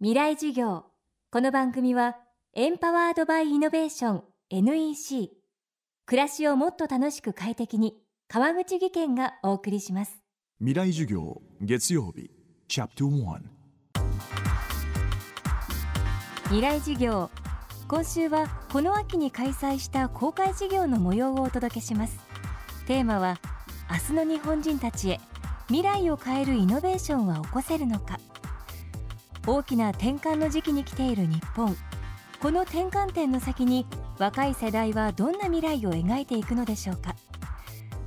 未来授業。この番組はエンパワードバイイノベーション NEC 暮らしをもっと楽しく快適に川口義賢がお送りします。未来授業月曜日チャプター未来授業。今週はこの秋に開催した公開授業の模様をお届けします。テーマは明日の日本人たちへ未来を変えるイノベーションは起こせるのか大きな転換の時期に来ている日本。この転換点の先に若い世代はどんな未来を描いていくのでしょうか。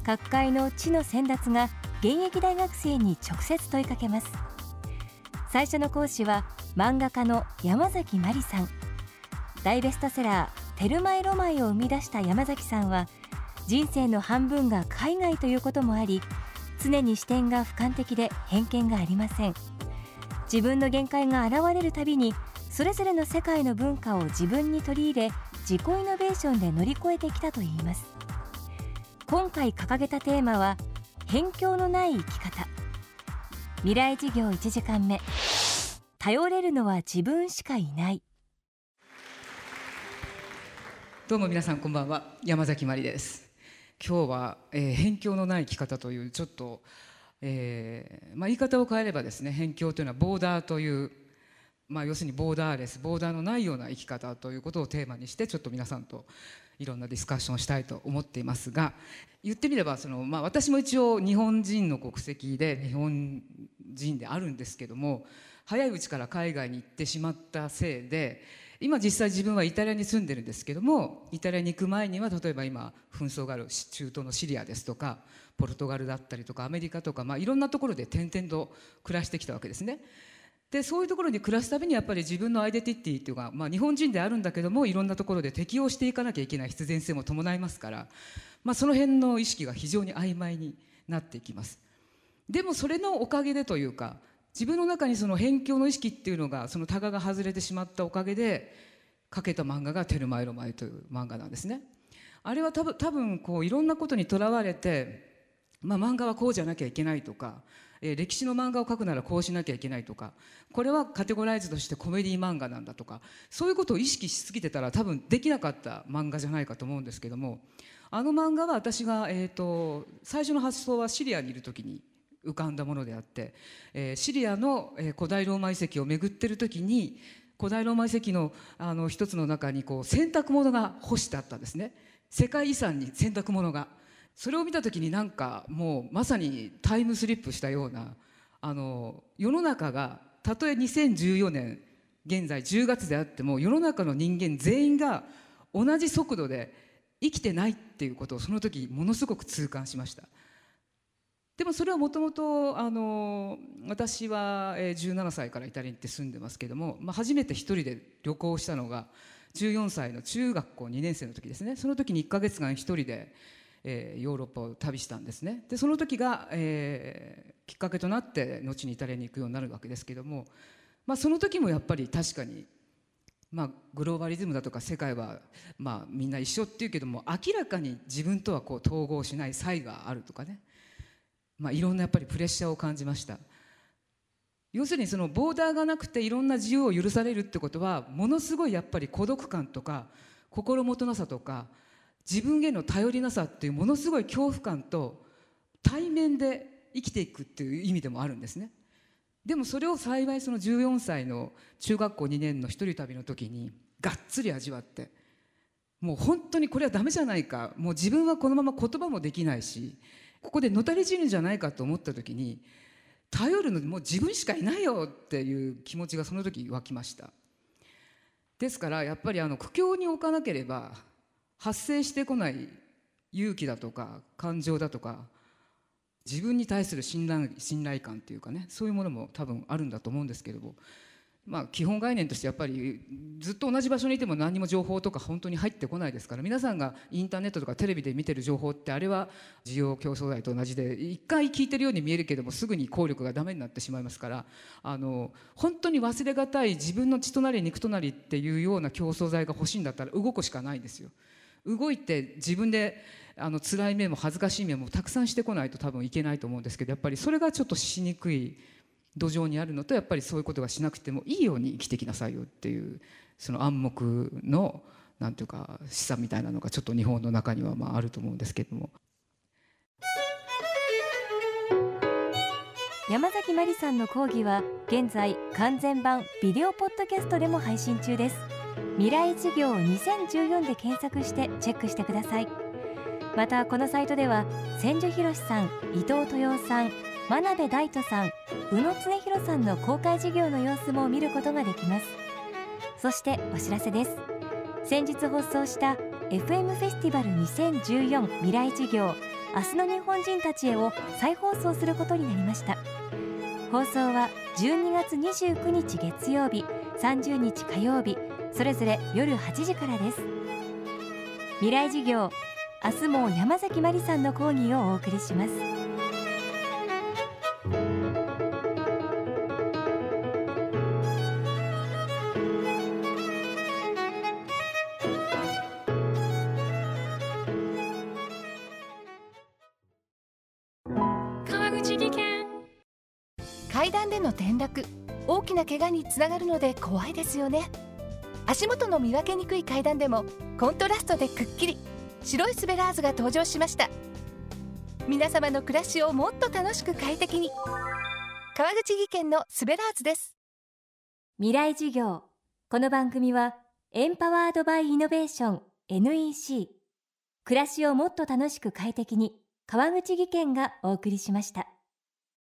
各界の地の先達が現役大学生に直接問いかけます。最初の講師は漫画家の山崎真理さん。大ベストセラー「テルマエロマエ」を生み出した山崎さんは人生の半分が海外ということもあり常に視点が俯瞰的で偏見がありません。自分の限界が現れるたびにそれぞれの世界の文化を自分に取り入れ自己イノベーションで乗り越えてきたといいます。今回掲げたテーマは辺境のない生き方。未来事業1時間目。頼れるのは自分しかいない。どうも皆さんこんばんは。山崎まりです。今日は、えー、辺境のない生き方というちょっとえーまあ、言い方を変えればですね辺境というのはボーダーという、まあ、要するにボーダーレスボーダーのないような生き方ということをテーマにしてちょっと皆さんといろんなディスカッションをしたいと思っていますが言ってみればその、まあ、私も一応日本人の国籍で日本人であるんですけども早いうちから海外に行ってしまったせいで今実際自分はイタリアに住んでるんですけどもイタリアに行く前には例えば今紛争がある中東のシリアですとかポルトガルだったりとかアメリカとか、まあ、いろんなところで転々と暮らしてきたわけですね。でそういうところに暮らすたびにやっぱり自分のアイデンティティっていうか、まあ、日本人であるんだけどもいろんなところで適応していかなきゃいけない必然性も伴いますから、まあ、その辺の意識が非常に曖昧になっていきます。でもそれのおかげでというか自分の中にその辺境の意識っていうのがそのタガが外れてしまったおかげで書けた漫画が「テルマエロマエ」という漫画なんですね。あれは多分多分こういろんなことにとらわれてまあ、漫画はこうじゃなきゃいけないとか、えー、歴史の漫画を描くならこうしなきゃいけないとかこれはカテゴライズとしてコメディ漫画なんだとかそういうことを意識しすぎてたら多分できなかった漫画じゃないかと思うんですけどもあの漫画は私が、えーと、最初の発想はシリアにいる時に浮かんだものであって、えー、シリアの、えー、古代ローマ遺跡を巡ってる時に古代ローマ遺跡のあの一つの中にこう洗濯物が干してあったんですね世界遺産に洗濯物が。それを見た時になんかもうまさにタイムスリップしたようなあの世の中がたとえ2014年現在10月であっても世の中の人間全員が同じ速度で生きてないっていうことをその時ものすごく痛感しましたでもそれはもともと私は17歳からイタリアに行って住んでますけども、まあ、初めて一人で旅行したのが14歳の中学校2年生の時ですね。その時に1か月間一人でえー、ヨーロッパを旅したんですね。でその時が、えー、きっかけとなって後にイタリアに行くようになるわけですけども、まあ、その時もやっぱり確かに、まあ、グローバリズムだとか世界は、まあ、みんな一緒っていうけども明らかに自分とはこう統合しない差異があるとかね、まあ、いろんなやっぱりプレッシャーを感じました。要するにそのボーダーがなくていろんな自由を許されるってことはものすごいやっぱり孤独感とか心もとなさとか自分への頼りなさっていうものすごい恐怖感と対面で生きていくっていう意味でもあるんですね。でもそれを幸いその14歳の中学校2年の一人旅の時にがっつり味わってもう本当にこれはダメじゃないかもう自分はこのまま言葉もできないしここでのたれ死ぬんじゃないかと思った時に頼るのもう自分しかいないよっていう気持ちがその時湧きました。ですからやっぱりあの苦境に置かなければ発生してこない勇気だとか感情だとか自分に対する信頼信頼感っていうかねそういうものも多分あるんだと思うんですけれども、まあ、基本概念としてやっぱりずっと同じ場所にいても何も情報とか本当に入ってこないですから皆さんがインターネットとかテレビで見てる情報ってあれは需要競争剤と同じで一回聞いてるように見えるけどもすぐに効力がダメになってしまいますからあの本当に忘れがたい自分の血となり肉となりっていうような競争剤が欲しいんだったら動くしかないんですよ。動いて自分であの辛い面も恥ずかしい面もたくさんしてこないと多分いけないと思うんですけどやっぱりそれがちょっとしにくい土壌にあるのとやっぱりそういうことがしなくてもいいように生きてきなさいよっていうその暗黙のなんていうか示唆みたいなのがちょっと日本の中にはまああると思うんですけれども。山崎まりさんの講義は現在完全版ビデオポッドキャストでも配信中です未来授業2014で検索してチェックしてくださいまたこのサイトでは千住博さん伊藤豊さん真鍋大斗さん宇野恒弘さんの公開授業の様子も見ることができます。そしてお知らせです。先日放送した FM フェスティバル2014未来授業明日の日本人たちへを再放送することになりました。放送は12月29日月曜日30日火曜日それぞれ夜8時からです。未来授業明日も山崎まりさんの講義をお送りします。川口技研階段での転落。大きな怪我につながるので怖いですよね。足元の見分けにくい階段でもコントラストでくっきり。白いスベラーズが登場しました。皆様の暮らしをもっと楽しく快適に。川口技研のスベラーズです。未来授業。この番組はエンパワードバイイノベーション NEC 暮らしをもっと楽しく快適に川口義賢がお送りしました